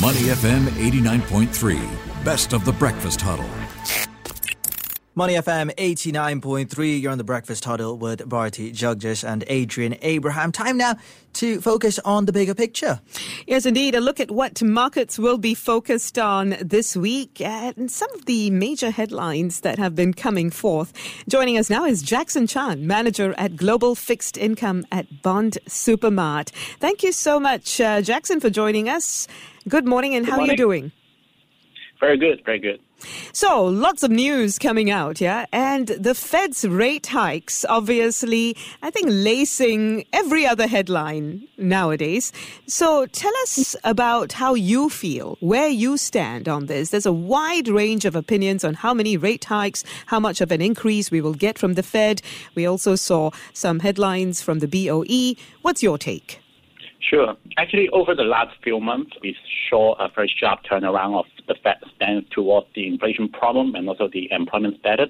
Money FM 89.3, best of the breakfast huddle. Money FM 89.3. You're on the Breakfast Huddle with Bharati Jagdish and Adrian Abraham. Time now to focus on the bigger picture. Yes, indeed. A look at what markets will be focused on this week and some of the major headlines that have been coming forth. Joining us now is Jackson Chan, manager at Global Fixed Income at Bondsupermart. Thank you so much, uh, Jackson, for joining us. Good morning, and Good how morning. are you doing? Very good, very good. So, lots of news coming out, yeah? And the Fed's rate hikes, obviously, I think lacing every other headline nowadays. So, tell us about how you feel, where you stand on this. There's a wide range of opinions on how many rate hikes, how much of an increase we will get from the Fed. We also saw some headlines from the BOE. What's your take? Sure. Actually, over the last few months, we saw a very sharp turnaround of the Fed stance towards the inflation problem and also the employment status.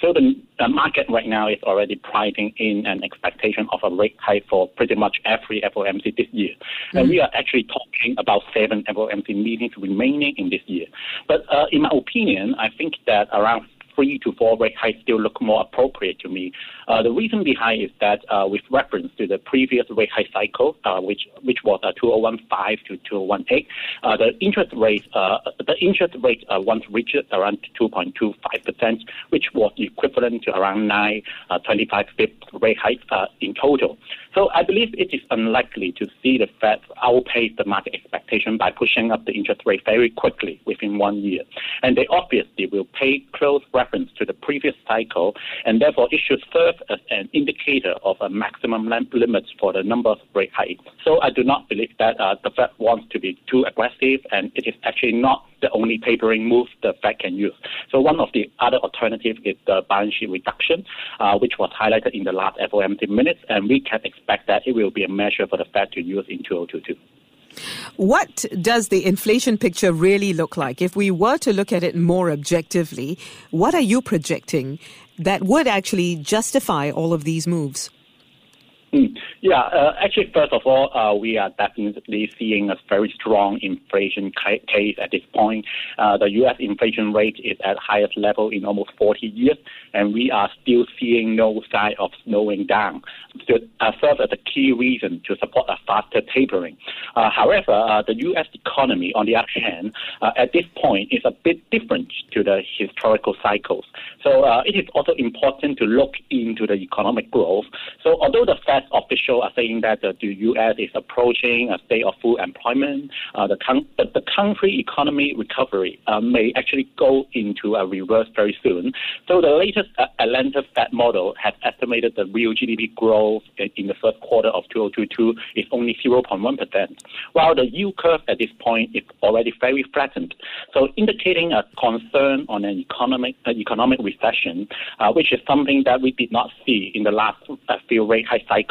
So the, the market right now is already pricing in an expectation of a rate hike for pretty much every FOMC this year. And we are actually talking about seven FOMC meetings remaining in this year. But uh, in my opinion, I think that around three to four rate hikes still look more appropriate to me. Uh, the reason behind is that uh, with reference to the previous rate hike cycle, uh, which which was uh, 2015 to 2018, uh, the interest rate uh, the interest rate once reached around 2.25 percent, which was equivalent to around nine uh, 25 bip rate hike in total. So I believe it is unlikely to see the Fed outpace the market expectation by pushing up the interest rate very quickly within one year. And they obviously will pay close reference to the previous cycle, and therefore it should serve as an indicator of a maximum lim- limit for the number of rate hikes. So I do not believe that uh, the Fed wants to be too aggressive, and it is actually not the only tapering move the Fed can use. So one of the other alternatives is the balance sheet reduction, uh, which was highlighted in the last FOMC minutes, and we can expect that it will be a measure for the Fed to use in 2022. What does the inflation picture really look like? If we were to look at it more objectively, what are you projecting that would actually justify all of these moves? Mm. Yeah, uh, actually, first of all, uh, we are definitely seeing a very strong inflation ca- case at this point. Uh, the U.S. inflation rate is at highest level in almost 40 years, and we are still seeing no sign of slowing down. So, uh, serve as a key reason to support a faster tapering. Uh, however, uh, the U.S. economy, on the other hand, uh, at this point is a bit different to the historical cycles. So it is also important to look into the economic growth. So although the Fed officials are saying that the U.S. is approaching a state of full employment, uh, the, con- the, country economy recovery uh, may actually go into a reverse very soon. So the latest uh, Atlanta Fed model has estimated the real GDP growth in, the first quarter of 2022 is only 0.1%, while the yield curve at this point is already very flattened. So indicating a concern on an economic uh, economic recession, uh, which is something that we did not see in the last few rate hike cycles.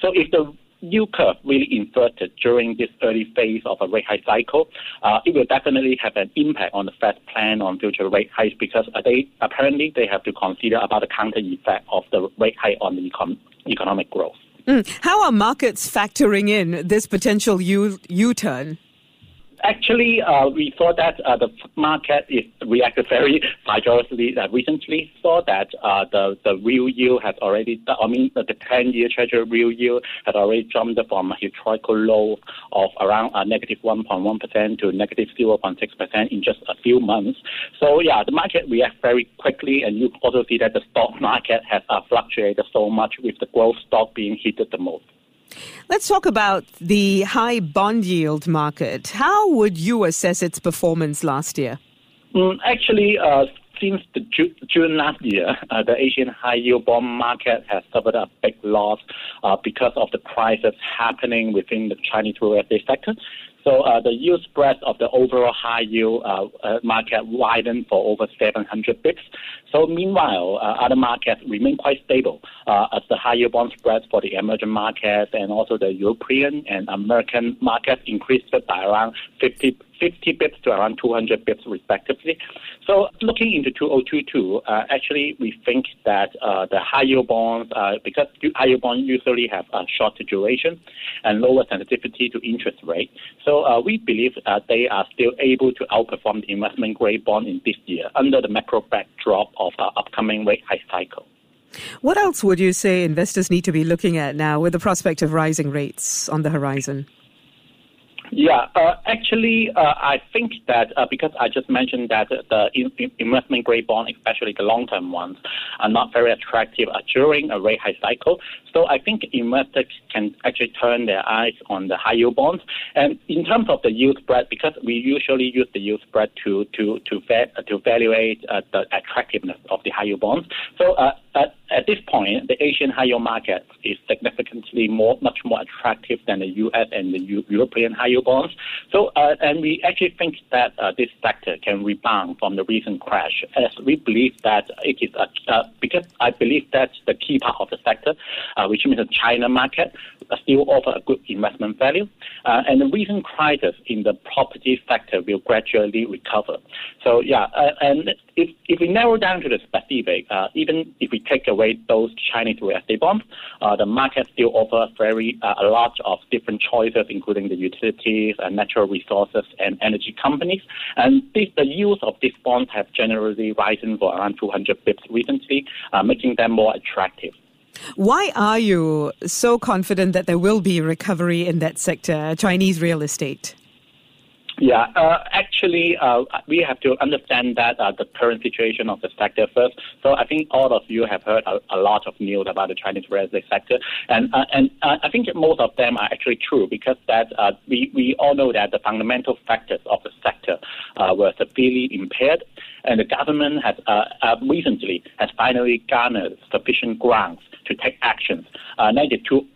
So if the yield curve really inverted during this early phase of a rate hike cycle, uh, it will definitely have an impact on the Fed's plan on future rate hikes because they apparently they have to consider about the counter effect of the rate hike on the econ- economic growth. Mm. How are markets factoring in this potential U- U turn? Actually, uh, we saw that uh, the market is reacted very vigorously uh, recently. Saw that uh, the the real yield has already, I mean, the 10-year Treasury real yield had already jumped from a historical low of around uh, negative 1.1 percent to negative 0.6 percent in just a few months. So yeah, the market reacts very quickly, and you also see that the stock market has uh, fluctuated so much with the growth stock being hit the most. Let's talk about the high bond yield market. How would you assess its performance last year? Mm, actually, uh, since Ju- June last year, uh, the Asian high yield bond market has suffered a big loss uh, because of the crisis happening within the Chinese real estate sector. So uh, the yield spread of the overall high yield uh, uh, market widened for over 700 bips. So meanwhile, uh, other markets remain quite stable uh, as the high yield bond spreads for the emerging markets and also the European and American markets increased by around 50 50 bips to around 200 bips respectively. So looking into 2022, uh, actually we think that uh, the high yield bonds, uh, because high yield bonds usually have a shorter duration and lower sensitivity to interest rate. So uh, we believe uh, they are still able to outperform the investment grade bond in this year under the macro backdrop of uh, upcoming rate high cycle. What else would you say investors need to be looking at now with the prospect of rising rates on the horizon? Yeah, uh, actually, uh, I think that uh, because I just mentioned that the in- investment grade bond, especially the long term ones, are not very attractive during a rate high cycle. So I think investors can actually turn their eyes on the high yield bonds. And in terms of the yield spread, because we usually use the yield spread to to to, va- to evaluate uh, the attractiveness of the high yield bonds. So uh, at, at this point, the Asian high yield market is significantly more, much more attractive than the U.S. and the U- European high yield bonds. So, uh, and we actually think that uh, this sector can rebound from the recent crash, as we believe that it is uh, because I believe that the key part of the sector, which means the China market, still offer a good investment value, and the recent crisis in the property sector will gradually recover. So, yeah, and if, if we narrow down to the specific, even if we take away those Chinese real estate bonds, uh, the market still offers very uh, a lot of different choices, including the utilities and natural resources and energy companies. And this, the yields of these bonds have generally risen for around 200 bips recently, uh, making them more attractive. Why are you so confident that there will be recovery in that sector, Chinese real estate? Yeah, uh, actually, uh, we have to understand that uh, the current situation of the sector first. So I think all of you have heard a, a lot of news about the Chinese real estate sector, and uh, and uh, I think most of them are actually true because that uh, we we all know that the fundamental factors of the sector were severely impaired, and the government has recently has finally garnered sufficient grounds to take actions, uh,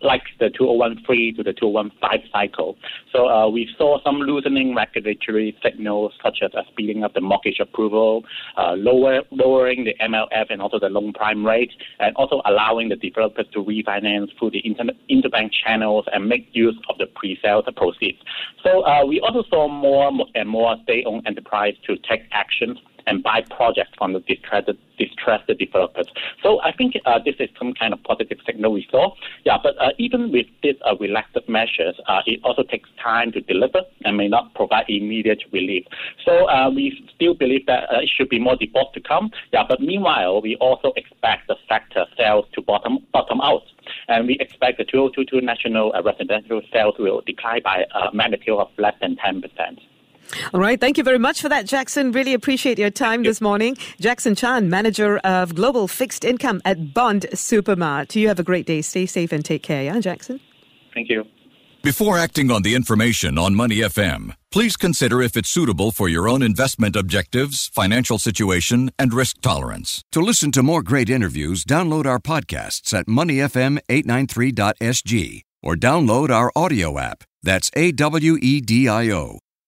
like the 2013 to the 2015 cycle. So uh, we saw some loosening regulatory signals, such as uh, speeding up the mortgage approval, uh, lower, lowering the MLF and also the loan prime rate, and also allowing the developers to refinance through the interbank channels and make use of the pre-sales proceeds. So uh, we also saw more and more state-owned enterprise to take actions and buy projects from the distressed, distressed developers. So I think uh, this is some kind of positive signal we saw. Yeah, but uh, even with these uh, relaxed measures, uh, it also takes time to deliver and may not provide immediate relief. So uh, we still believe that uh, it should be more default to come. Yeah, but meanwhile, we also expect the sector sales to bottom bottom out. And we expect the 2022 national residential sales will decline by a magnitude of less than 10%. All right. Thank you very much for that, Jackson. Really appreciate your time this morning. Jackson Chan, Manager of Global Fixed Income at Bondsupermart. You have a great day. Stay safe and take care, yeah, Jackson? Thank you. Before acting on the information on Money FM, please consider if it's suitable for your own investment objectives, financial situation, and risk tolerance. To listen to more great interviews, download our podcasts at moneyfm893.sg or download our audio app. That's A W E D I O.